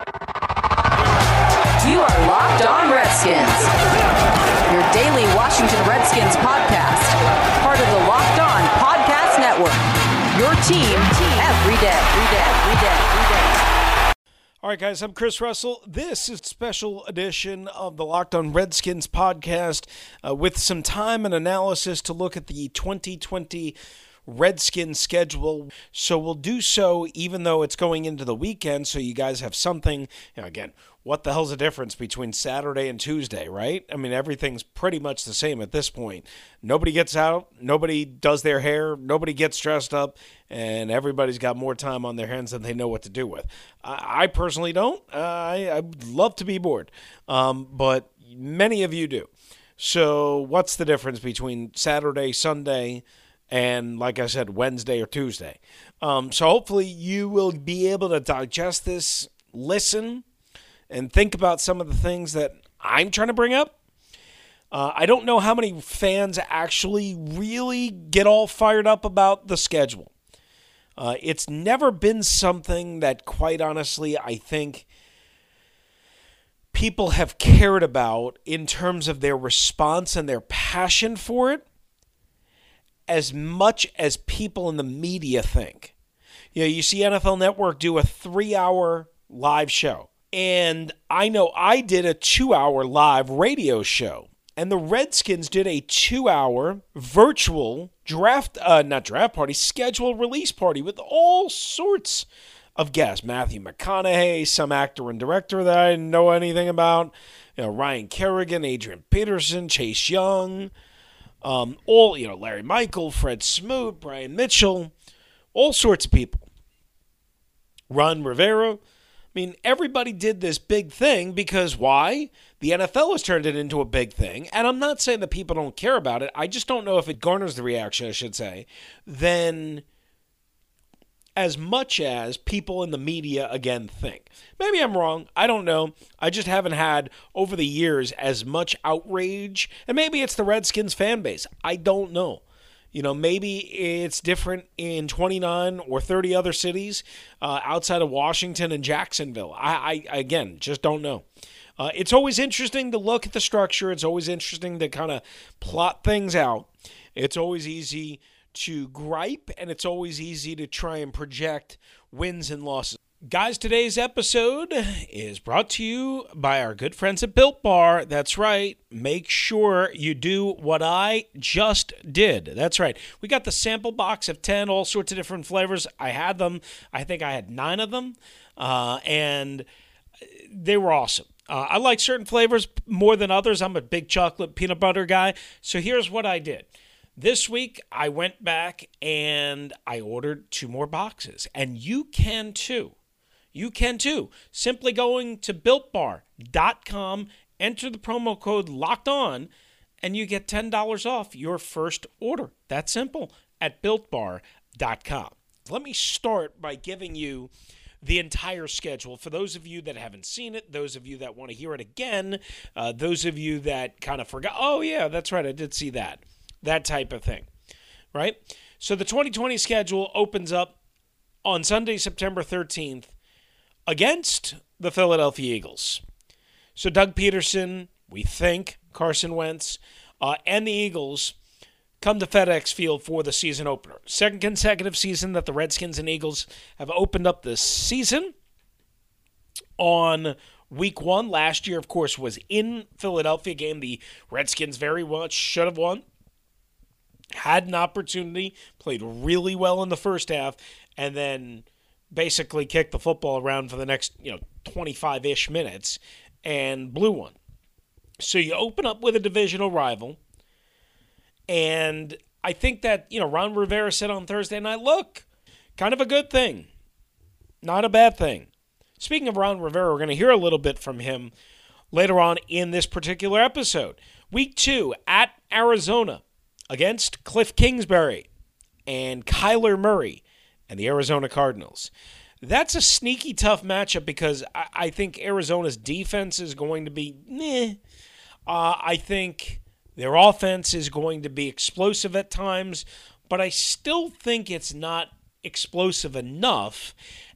You are Locked On Redskins, your daily Washington Redskins podcast, part of the Locked On Podcast Network. Your team every day, every day, every day. All right, guys, I'm Chris Russell. This is special edition of the Locked On Redskins podcast uh, with some time and analysis to look at the 2020 Redskins schedule. So we'll do so even though it's going into the weekend, so you guys have something. You know, again, what the hell's the difference between Saturday and Tuesday, right? I mean, everything's pretty much the same at this point. Nobody gets out, nobody does their hair, nobody gets dressed up, and everybody's got more time on their hands than they know what to do with. I, I personally don't. Uh, I, I'd love to be bored, um, but many of you do. So, what's the difference between Saturday, Sunday, and like I said, Wednesday or Tuesday? Um, so, hopefully, you will be able to digest this, listen, and think about some of the things that I'm trying to bring up. Uh, I don't know how many fans actually really get all fired up about the schedule. Uh, it's never been something that, quite honestly, I think people have cared about in terms of their response and their passion for it as much as people in the media think. You know, you see NFL Network do a three hour live show. And I know I did a two hour live radio show. And the Redskins did a two hour virtual draft, uh, not draft party, scheduled release party with all sorts of guests. Matthew McConaughey, some actor and director that I didn't know anything about, you know, Ryan Kerrigan, Adrian Peterson, Chase Young, um, all, you know, Larry Michael, Fred Smoot, Brian Mitchell, all sorts of people. Ron Rivera. I mean, everybody did this big thing because why? The NFL has turned it into a big thing. And I'm not saying that people don't care about it. I just don't know if it garners the reaction, I should say, then as much as people in the media again think. Maybe I'm wrong. I don't know. I just haven't had over the years as much outrage. And maybe it's the Redskins fan base. I don't know. You know, maybe it's different in 29 or 30 other cities uh, outside of Washington and Jacksonville. I, I again, just don't know. Uh, it's always interesting to look at the structure. It's always interesting to kind of plot things out. It's always easy to gripe, and it's always easy to try and project wins and losses. Guys, today's episode is brought to you by our good friends at Built Bar. That's right. Make sure you do what I just did. That's right. We got the sample box of 10, all sorts of different flavors. I had them, I think I had nine of them, uh, and they were awesome. Uh, I like certain flavors more than others. I'm a big chocolate peanut butter guy. So here's what I did. This week, I went back and I ordered two more boxes, and you can too. You can too. Simply going to builtbar.com, enter the promo code locked on, and you get $10 off your first order. That simple at builtbar.com. Let me start by giving you the entire schedule. For those of you that haven't seen it, those of you that want to hear it again, uh, those of you that kind of forgot, oh, yeah, that's right, I did see that. That type of thing, right? So the 2020 schedule opens up on Sunday, September 13th against the Philadelphia Eagles. So Doug Pederson, we think, Carson Wentz, uh, and the Eagles come to FedEx Field for the season opener. Second consecutive season that the Redskins and Eagles have opened up the season on week one. Last year, of course, was in Philadelphia game the Redskins very much should have won. Had an opportunity, played really well in the first half, and then basically kicked the football around for the next, you know, 25 ish minutes and blew one. So you open up with a divisional rival. And I think that, you know, Ron Rivera said on Thursday night, look, kind of a good thing, not a bad thing. Speaking of Ron Rivera, we're going to hear a little bit from him later on in this particular episode. Week two at Arizona against Cliff Kingsbury and Kyler Murray and the Arizona Cardinals. That's a sneaky tough matchup because I, I think Arizona's defense is going to be meh. Uh, I think their offense is going to be explosive at times, but I still think it's not explosive enough.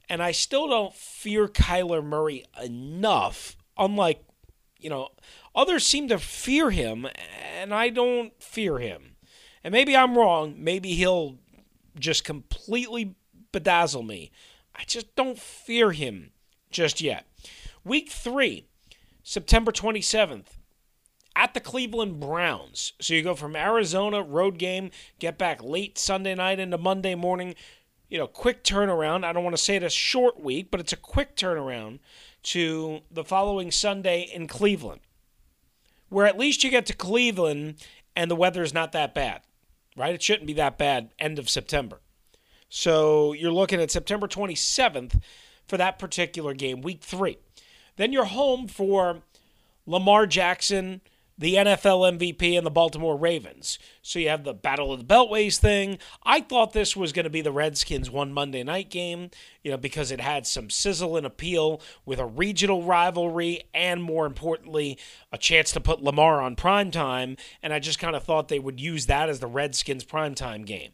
And I still don't fear Kyler Murray enough, unlike, you know, others seem to fear him, and I don't fear him. And maybe I'm wrong. Maybe he'll just completely bedazzle me. I just don't fear him just yet. Week three, September 27th, at the Cleveland Browns. So you go from Arizona, road game, get back late Sunday night into Monday morning. You know, quick turnaround. I don't want to say it a short week, but it's a quick turnaround to the following Sunday in Cleveland, where at least you get to Cleveland and the weather is not that bad, right? It shouldn't be that bad end of September. So you're looking at September 27th for that particular game, week three. Then you're home for Lamar Jackson, the NFL MVP, and the Baltimore Ravens. So you have the Battle of the Beltways thing. I thought this was going to be the Redskins one Monday night game, you know, because it had some sizzle and appeal with a regional rivalry and more importantly, a chance to put Lamar on prime time. And I just kind of thought they would use that as the Redskins primetime game.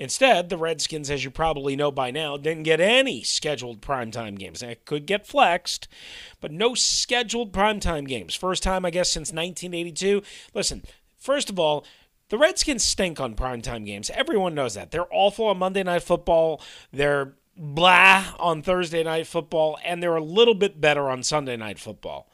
Instead, the Redskins, as you probably know by now, didn't get any scheduled primetime games. They could get flexed, but no scheduled primetime games. First time, I guess, since 1982. Listen, first of all, the Redskins stink on primetime games. Everyone knows that. They're awful on Monday Night Football. They're blah on Thursday Night Football, and they're a little bit better on Sunday Night Football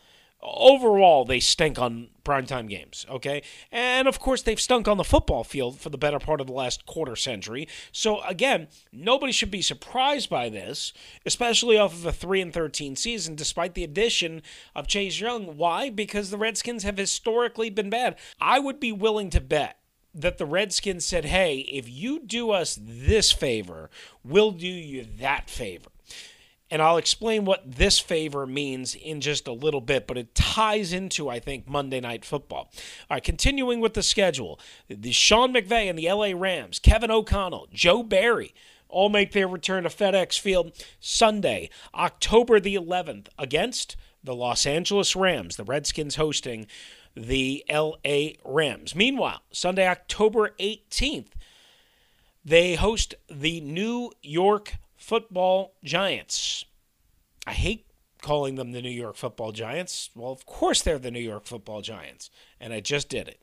overall they stink on primetime games, okay? And of course they've stunk on the football field for the better part of the last quarter century. So again, nobody should be surprised by this, especially off of a 3 and 13 season despite the addition of Chase Young. Why? Because the Redskins have historically been bad. I would be willing to bet that the Redskins said, "Hey, if you do us this favor, we'll do you that favor." And I'll explain what this favor means in just a little bit, but it ties into, I think, Monday Night Football. All right, continuing with the schedule the Sean McVay and the LA Rams, Kevin O'Connell, Joe Barry, all make their return to FedEx Field Sunday, October the 11th, against the Los Angeles Rams, the Redskins hosting the LA Rams. Meanwhile, Sunday, October 18th, they host the New York football giants. I hate calling them the New York football giants. Well, of course they're the New York football giants, and I just did it.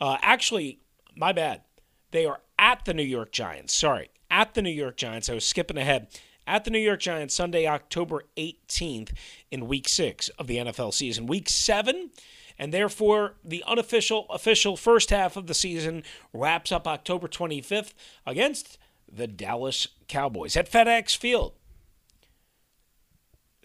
Uh, actually, my bad. They are at the New York Giants. Sorry, at the New York Giants. I was skipping ahead. At the New York Giants, Sunday, October 18th, in week six of the NFL season. Week seven, and therefore the unofficial, official first half of the season wraps up October 25th against the Dallas Cowboys at FedEx Field.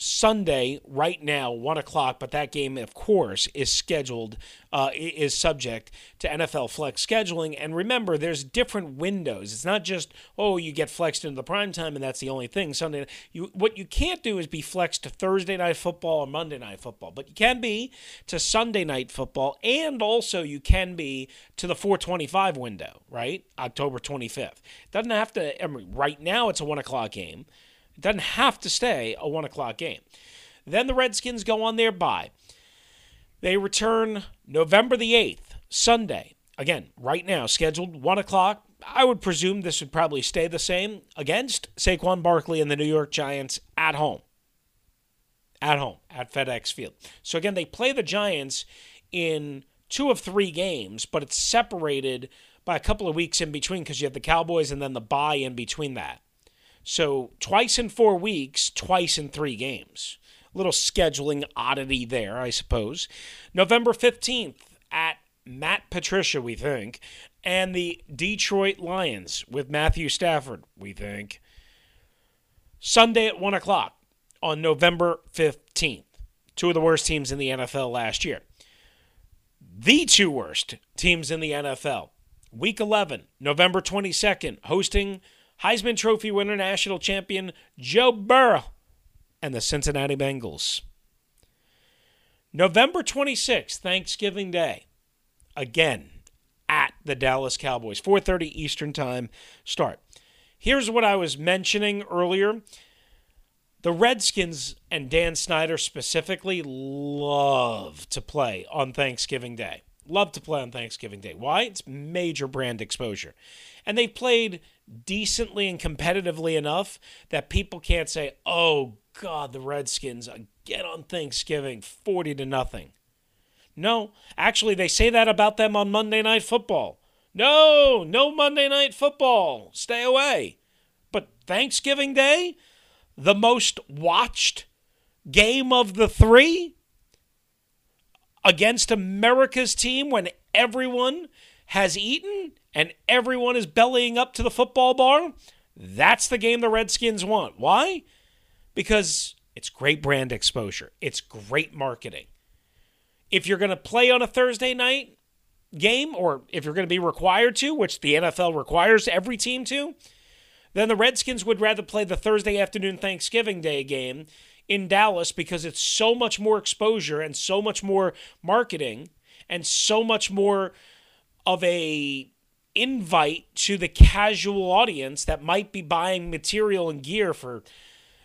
Sunday, right now, one o'clock. But that game, of course, is scheduled, uh, is subject to NFL flex scheduling. And remember, there's different windows. It's not just oh, you get flexed into the prime time, and that's the only thing. Sunday, you what you can't do is be flexed to Thursday night football or Monday night football, but you can be to Sunday night football, and also you can be to the 425 window, right? October 25th. Doesn't have to. I mean, right now, it's a one o'clock game. Doesn't have to stay a one o'clock game. Then the Redskins go on their bye. They return November the 8th, Sunday. Again, right now, scheduled 1 o'clock. I would presume this would probably stay the same against Saquon Barkley and the New York Giants at home. At home, at FedEx Field. So again, they play the Giants in two of three games, but it's separated by a couple of weeks in between because you have the Cowboys and then the bye in between that. So twice in four weeks, twice in three games. A little scheduling oddity there, I suppose. November 15th at Matt Patricia, we think, and the Detroit Lions with Matthew Stafford, we think. Sunday at 1 o'clock on November 15th. Two of the worst teams in the NFL last year. The two worst teams in the NFL. Week 11, November 22nd, hosting Heisman Trophy winner, national champion Joe Burrow, and the Cincinnati Bengals. November 26th, Thanksgiving Day, again at the Dallas Cowboys, 4:30 Eastern Time start. Here's what I was mentioning earlier. The Redskins and Dan Snyder specifically love to play on Thanksgiving Day. Love to play on Thanksgiving Day. Why? It's major brand exposure. And they've played decently and competitively enough that people can't say, "Oh God, the Redskins again on Thanksgiving, forty to nothing." No, actually, they say that about them on Monday Night Football. No, no Monday Night Football. Stay away. But Thanksgiving Day, the most watched game of the three against America's team when everyone has eaten and everyone is bellying up to the football bar, that's the game the Redskins want. Why? Because it's great brand exposure, it's great marketing. If you're going to play on a Thursday night game, or if you're going to be required to, which the NFL requires every team to, then the Redskins would rather play the Thursday afternoon Thanksgiving Day game in Dallas because it's so much more exposure and so much more marketing and so much more of a invite to the casual audience that might be buying material and gear for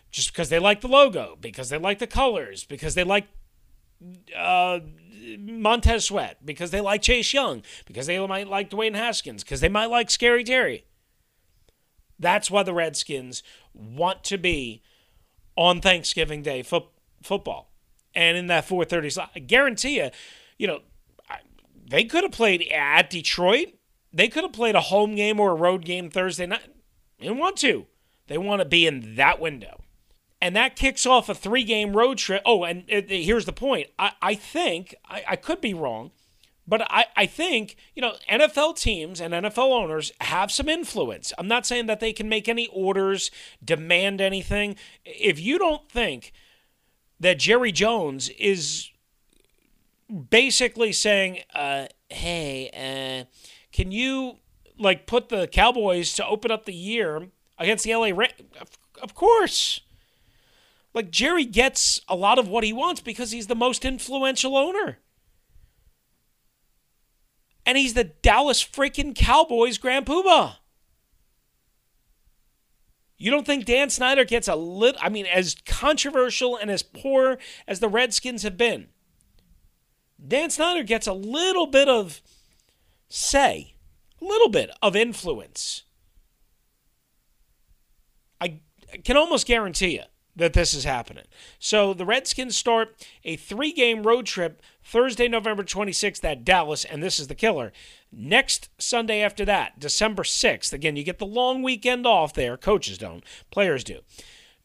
just because they like the logo, because they like the colors, because they like uh, Montez Sweat, because they like Chase Young, because they might like Dwayne Haskins, because they might like Scary Terry. That's why the Redskins want to be on Thanksgiving Day fo- football. And in that 4:30 slot, I guarantee you, you know, they could have played at Detroit. They could have played a home game or a road game Thursday night. They didn't want to. They want to be in that window. And that kicks off a three game road trip. Oh, and here's the point. I, I think, I, I could be wrong, but I, I think, you know, NFL teams and NFL owners have some influence. I'm not saying that they can make any orders, demand anything. If you don't think that Jerry Jones is basically saying, uh, hey, uh, can you like put the Cowboys to open up the year against the LA Rams? Of, of course. Like Jerry gets a lot of what he wants because he's the most influential owner. And he's the Dallas freaking Cowboys Grand Poobah. You don't think Dan Snyder gets a little, I mean, as controversial and as poor as the Redskins have been, Dan Snyder gets a little bit of say, a little bit of influence. I can almost guarantee you that this is happening. So the Redskins start a three game road trip Thursday, November 26th at Dallas, and this is the killer. Next Sunday after that, December 6th, again, you get the long weekend off there. Coaches don't, players do.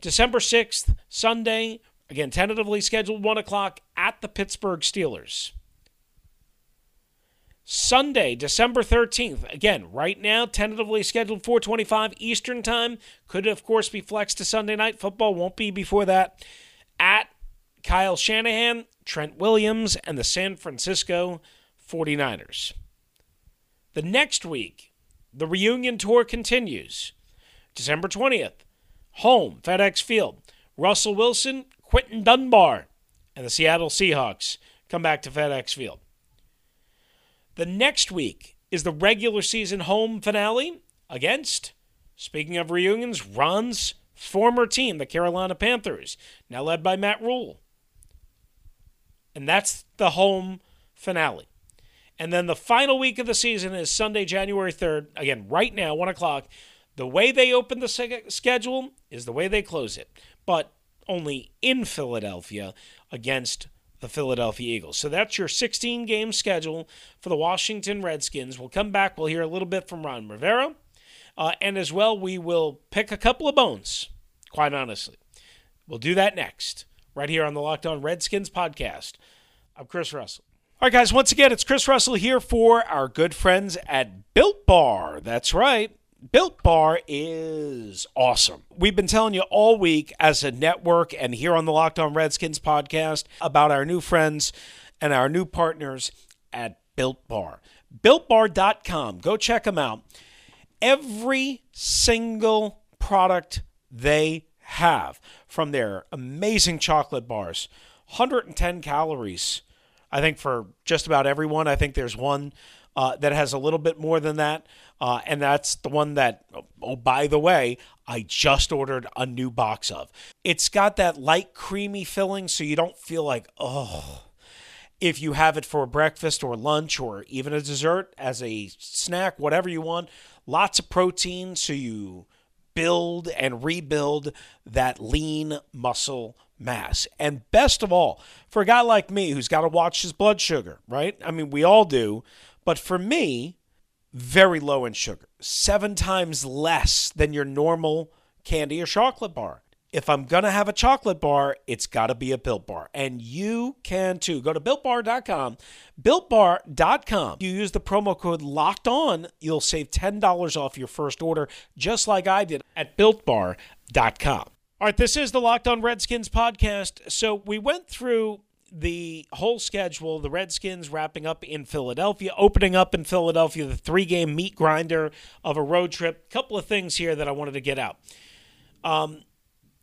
December 6th, Sunday, Again, tentatively scheduled 1 o'clock at the Pittsburgh Steelers. Sunday, December 13th. Again, right now, tentatively scheduled 425 Eastern Time. Could, of course, be flexed to Sunday night. Football won't be before that. At Kyle Shanahan, Trent Williams, and the San Francisco 49ers. The next week, the reunion tour continues. December 20th, home, FedEx Field. Russell Wilson, Quinton Dunbar and the Seattle Seahawks come back to FedEx Field. The next week is the regular season home finale against, speaking of reunions, Ron's former team, the Carolina Panthers, now led by Matt Rhule. And that's the home finale. And then the final week of the season is Sunday, January 3rd. Again, right now, 1 o'clock. The way they open the schedule is the way they close it. But only in Philadelphia against the Philadelphia Eagles. So that's your 16 game schedule for the Washington Redskins. We'll come back. We'll hear a little bit from Ron Rivera. Uh, and as well, we will pick a couple of bones, quite honestly. We'll do that next, right here on the Locked On Redskins podcast. I'm Chris Russell. All right, guys, once again, it's Chris Russell here for our good friends at Built Bar. That's right. Built Bar is awesome. We've been telling you all week as a network and here on the Locked On Redskins podcast about our new friends and our new partners at Built Bar. BuiltBar.com. Go check them out. Every single product they have, from their amazing chocolate bars, 110 calories. I think for just about everyone. I think there's one uh, that has a little bit more than that. Uh, and that's the one that, oh, by the way, I just ordered a new box of. It's got that light, creamy filling, so you don't feel like, oh. If you have it for breakfast or lunch or even a dessert as a snack, whatever you want, lots of protein so you build and rebuild that lean muscle mass. And best of all, for a guy like me who's got to watch his blood sugar, right? I mean, we all do. But for me, very low in sugar, seven times less than your normal candy or chocolate bar. If I'm going to have a chocolate bar, it's got to be a Built Bar. And you can too. Go to BuiltBar.com. BuiltBar.com. You use the promo code LOCKED ON, you'll save $10 off your first order, just like I did at BuiltBar.com. All right, this is the Locked On Redskins podcast. So we went through the whole schedule, the Redskins wrapping up in Philadelphia, opening up in Philadelphia, the three game meat grinder of a road trip. A couple of things here that I wanted to get out. Um,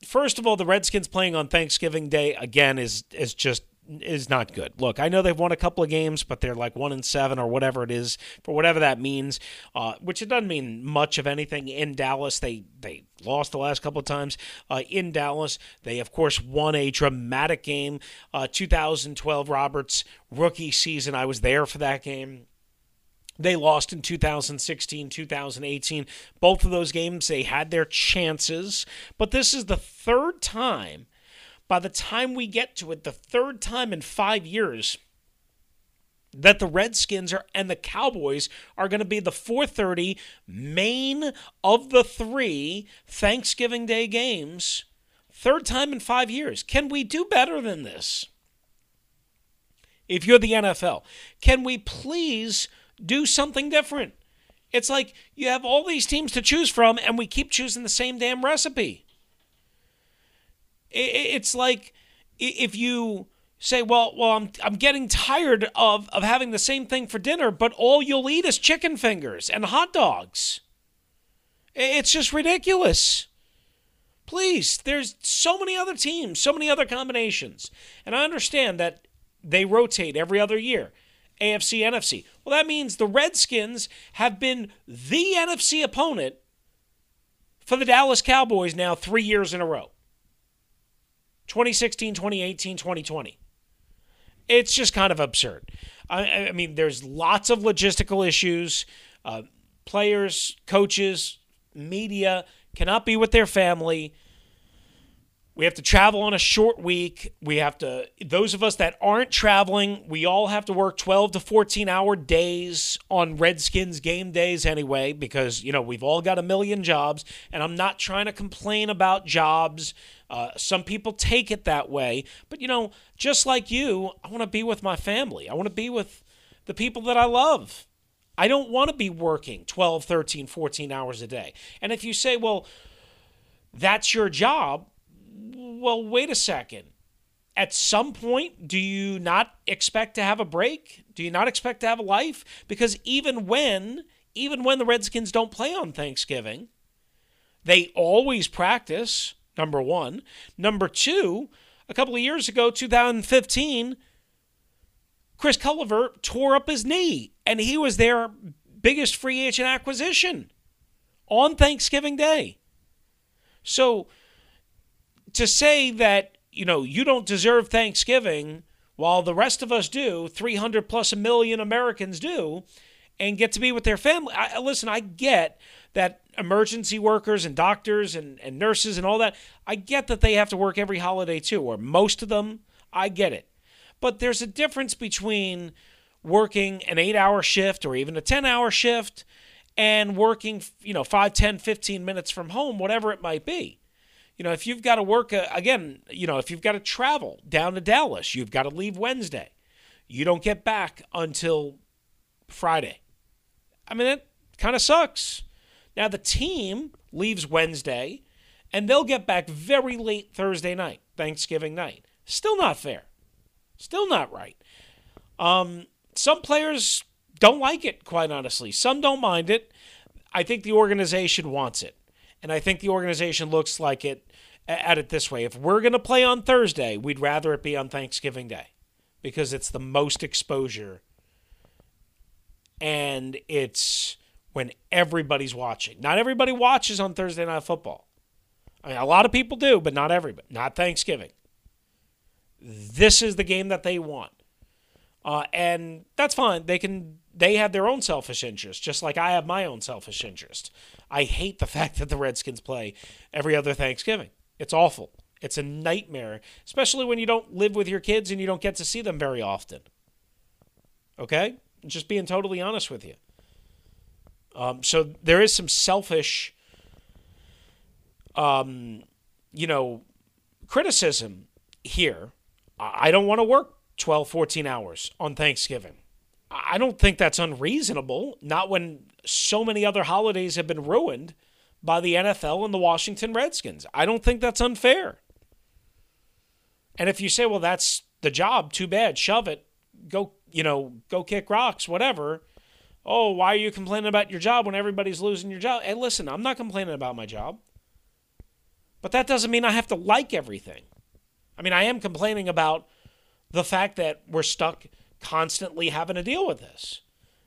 first of all, the Redskins playing on Thanksgiving Day again is is just is not good. Look, I know they've won a couple of games, but they're like one and seven or whatever it is for whatever that means. Uh, which it doesn't mean much of anything in Dallas. They they lost the last couple of times uh, in Dallas. They of course won a dramatic game, uh, 2012 Roberts rookie season. I was there for that game. They lost in 2016, 2018. Both of those games, they had their chances. But this is the third time, by the time we get to it, the third time in five years that the Redskins are and the Cowboys are going to be the 4:30 main of the 3 Thanksgiving Day games. Third time in 5 years. Can we do better than this? If you're the NFL, can we please do something different. It's like you have all these teams to choose from, and we keep choosing the same damn recipe. It's like if you say, "Well, well, I'm I'm getting tired of of having the same thing for dinner, but all you'll eat is chicken fingers and hot dogs." It's just ridiculous. Please, there's so many other teams, so many other combinations, and I understand that they rotate every other year. AFC, NFC. Well, that means the Redskins have been the NFC opponent for the Dallas Cowboys now three years in a row 2016, 2018, 2020. It's just kind of absurd. I, I mean, there's lots of logistical issues. Uh, players, coaches, media cannot be with their family. We have to travel on a short week. We have to, those of us that aren't traveling, we all have to work 12 to 14 hour days on Redskins game days anyway, because, you know, we've all got a million jobs. And I'm not trying to complain about jobs. Uh, some people take it that way. But, you know, just like you, I want to be with my family. I want to be with the people that I love. I don't want to be working 12, 13, 14 hours a day. And if you say, well, that's your job, well, wait a second. At some point, do you not expect to have a break? Do you not expect to have a life? Because even when, even when the Redskins don't play on Thanksgiving, they always practice, number one. Number two, a couple of years ago, 2015, Chris Culliver tore up his knee, and he was their biggest free agent acquisition on Thanksgiving Day. So to say that you know you don't deserve Thanksgiving while the rest of us do, 300 plus a million Americans do, and get to be with their family. I, listen, I get that emergency workers and doctors and, and nurses and all that, I get that they have to work every holiday too, or most of them. I get it. But there's a difference between working an eight hour shift or even a 10 hour shift and working, you know, 5, 10, 15 minutes from home, whatever it might be you know, if you've got to work uh, again, you know, if you've got to travel down to Dallas, you've got to leave Wednesday. You don't get back until Friday. I mean, it kind of sucks. Now, the team leaves Wednesday and they'll get back very late Thursday night, Thanksgiving night. Still not fair. Still not right. Um, some players don't like it, quite honestly. Some don't mind it. I think the organization wants it. And I think the organization looks like it at it this way. If we're going to play on Thursday, we'd rather it be on Thanksgiving Day because it's the most exposure and it's when everybody's watching. Not everybody watches on Thursday Night Football. I mean, a lot of people do, but not everybody. Not Thanksgiving. This is the game that they want. Uh, and that's fine. They can they have their own selfish interest, just like I have my own selfish interest. I hate the fact that the Redskins play every other Thanksgiving. It's awful. It's a nightmare, especially when you don't live with your kids and you don't get to see them very often. Okay? Just being totally honest with you. Um, so there is some selfish, um, you know, criticism here. I don't want to work 12, 14 hours on Thanksgiving. I don't think that's unreasonable, not when so many other holidays have been ruined by the NFL and the Washington Redskins. I don't think that's unfair. And if you say, well, that's the job, too bad, shove it, go, you know, go kick rocks, whatever. Oh, why are you complaining about your job when everybody's losing your job? Hey, listen, I'm not complaining about my job. But that doesn't mean I have to like everything. I mean, I am complaining about the fact that we're stuck constantly having to deal with this.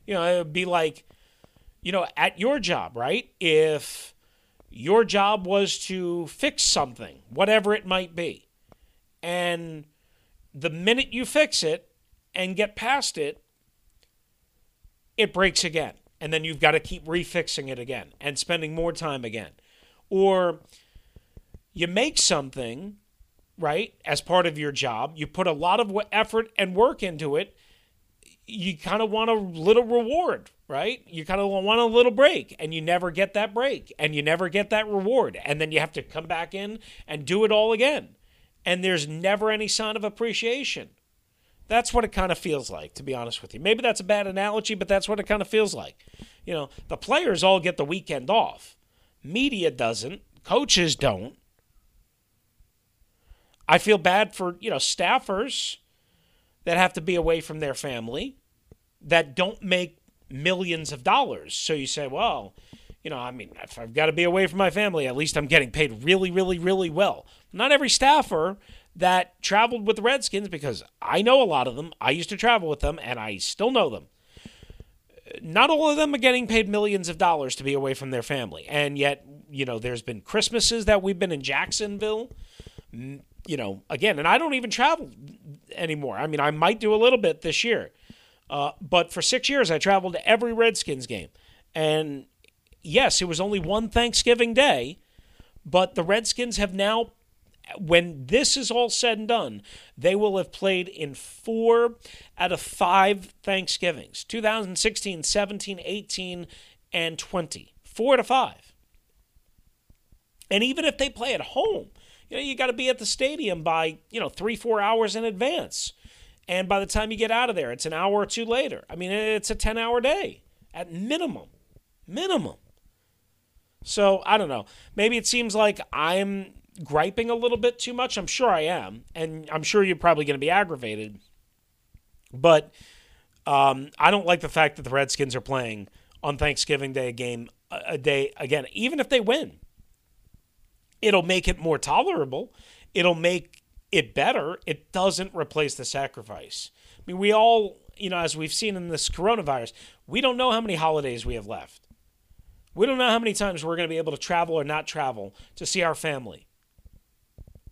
You know, it would be like, you know, at your job, right? If your job was to fix something, whatever it might be, and the minute you fix it and get past it, it breaks again. And then you've got to keep refixing it again and spending more time again. Or you make something, right, as part of your job, you put a lot of effort and work into it, you kind of want a little reward, right? You kind of want a little break, and you never get that break, and you never get that reward. And then you have to come back in and do it all again. And there's never any sign of appreciation. That's what it kind of feels like, to be honest with you. Maybe that's a bad analogy, but that's what it kind of feels like. You know, the players all get the weekend off, media doesn't, coaches don't. I feel bad for, you know, staffers that have to be away from their family that don't make millions of dollars. So you say, well, you know, I mean, if I've got to be away from my family, at least I'm getting paid really, really, really well. Not every staffer that traveled with the Redskins, because I know a lot of them, I used to travel with them, and I still know them. Not all of them are getting paid millions of dollars to be away from their family. And yet, you know, there's been Christmases that we've been in Jacksonville you know, again, and I don't even travel anymore. I mean, I might do a little bit this year. Uh, but for six years, I traveled to every Redskins game. And yes, it was only one Thanksgiving day, but the Redskins have now, when this is all said and done, they will have played in four out of five Thanksgivings 2016, 17, 18, and 20. Four to five. And even if they play at home, you know, you got to be at the stadium by, you know, three, four hours in advance. And by the time you get out of there, it's an hour or two later. I mean, it's a 10 hour day at minimum. Minimum. So I don't know. Maybe it seems like I'm griping a little bit too much. I'm sure I am. And I'm sure you're probably going to be aggravated. But um, I don't like the fact that the Redskins are playing on Thanksgiving Day a game a day again, even if they win. It'll make it more tolerable. It'll make it better. It doesn't replace the sacrifice. I mean, we all, you know, as we've seen in this coronavirus, we don't know how many holidays we have left. We don't know how many times we're going to be able to travel or not travel to see our family.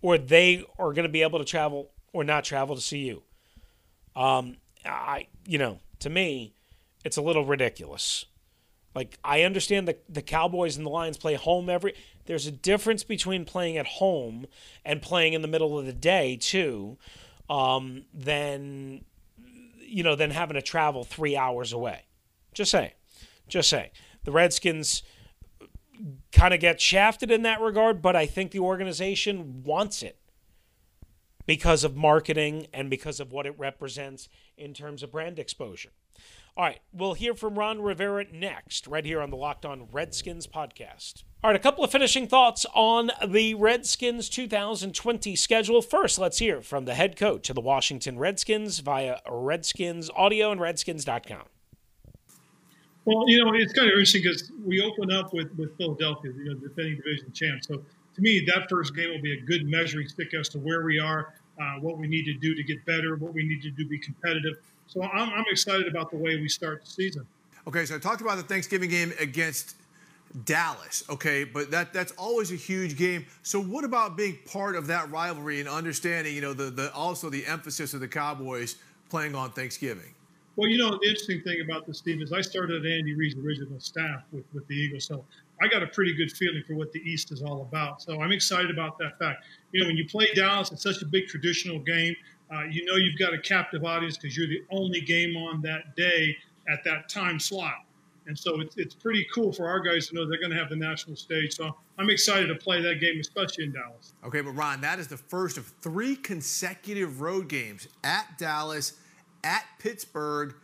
Or they are going to be able to travel or not travel to see you. Um, I, you know, to me, it's a little ridiculous. Like I understand that the Cowboys and the Lions play home every there's a difference between playing at home and playing in the middle of the day too, um, than you know than having to travel three hours away. Just say, just say the Redskins kind of get shafted in that regard, but I think the organization wants it because of marketing and because of what it represents in terms of brand exposure. All right, we'll hear from Ron Rivera next, right here on the Locked On Redskins podcast. All right, a couple of finishing thoughts on the Redskins 2020 schedule. First, let's hear from the head coach of the Washington Redskins via Redskins Audio and Redskins.com. Well, you know, it's kind of interesting because we open up with, with Philadelphia, you know, defending division champs. So to me, that first game will be a good measuring stick as to where we are, uh, what we need to do to get better, what we need to do to be competitive. So I'm, I'm excited about the way we start the season. Okay, so I talked about the Thanksgiving game against Dallas, okay, but that that's always a huge game. So what about being part of that rivalry and understanding, you know, the the also the emphasis of the Cowboys playing on Thanksgiving? Well, you know, the interesting thing about this team is I started at Andy Reid's original staff with, with the Eagles. So I got a pretty good feeling for what the East is all about. So I'm excited about that fact. You know, when you play Dallas, it's such a big traditional game. Uh, you know you've got a captive audience because you're the only game on that day at that time slot. And so it's, it's pretty cool for our guys to know they're going to have the national stage. So I'm excited to play that game, especially in Dallas. Okay, but Ron, that is the first of three consecutive road games at Dallas, at Pittsburgh,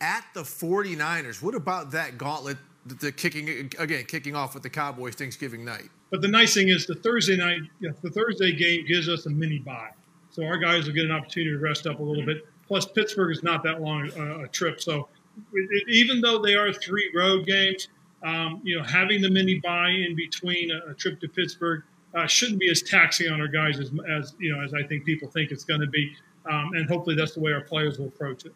at the 49ers. What about that gauntlet, the kicking again, kicking off with the Cowboys Thanksgiving night? But the nice thing is the Thursday night, the Thursday game gives us a mini bye. So our guys will get an opportunity to rest up a little bit. Plus, Pittsburgh is not that long uh, a trip. So even though they are three road games, um, you know, having the mini bye in between a, a trip to Pittsburgh uh, shouldn't be as taxing on our guys as, as you know as I think people think it's going to be. Um, and hopefully that's the way our players will approach it.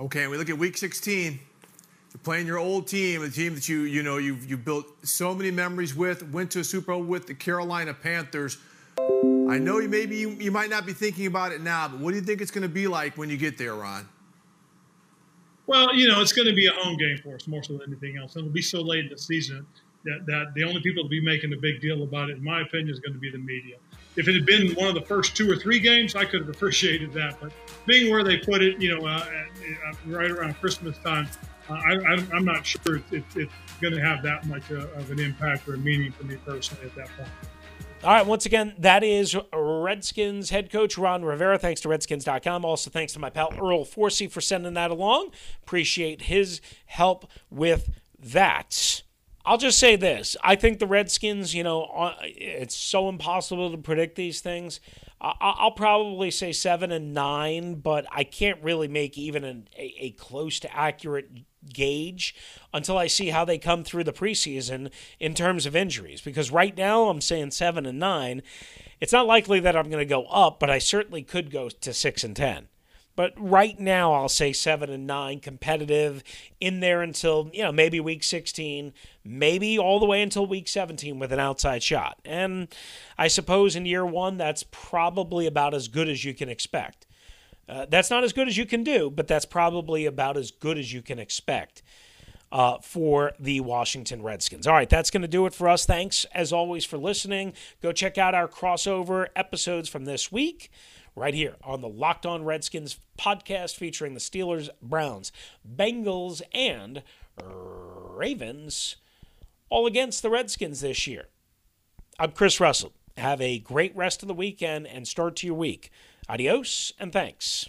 Okay, we look at Week 16. You're playing your old team, a team that you you know you you built so many memories with, went to a Super Bowl with the Carolina Panthers. I know you maybe you, you might not be thinking about it now, but what do you think it's going to be like when you get there, Ron? Well, you know, it's going to be a home game for us more so than anything else. It'll be so late in the season that, that the only people to be making a big deal about it, in my opinion, is going to be the media. If it had been one of the first two or three games, I could have appreciated that. But being where they put it, you know, uh, uh, right around Christmas time, uh, I, am not sure it's, it's going to have that much uh, of an impact or a meaning for me personally at that point. All right, once again, that is Redskins head coach Ron Rivera. Thanks to Redskins.com. Also, thanks to my pal Earl Forsey for sending that along. Appreciate his help with that. I'll just say this. I think the Redskins, you know, uh, it's so impossible to predict these things. I'll probably say seven and nine, but I can't really make even an, a, a close to accurate gauge until I see how they come through the preseason in terms of injuries. Because right now I'm saying seven and nine. It's not likely that I'm going to go up, but I certainly could go to six and ten. But right now, I'll say seven and nine, competitive in there until you know maybe week 16, maybe all the way until week 17 with an outside shot. And I suppose in year one, that's probably about as good as you can expect. Uh, that's not as good as you can do, but that's probably about as good as you can expect. Uh, for the Washington Redskins. All right, that's going to do it for us. Thanks, as always, for listening. Go check out our crossover episodes from this week right here on the Locked On Redskins podcast featuring the Steelers, Browns, Bengals, and Ravens all against the Redskins this year. I'm Chris Russell. Have a great rest of the weekend and start to your week. Adios and thanks.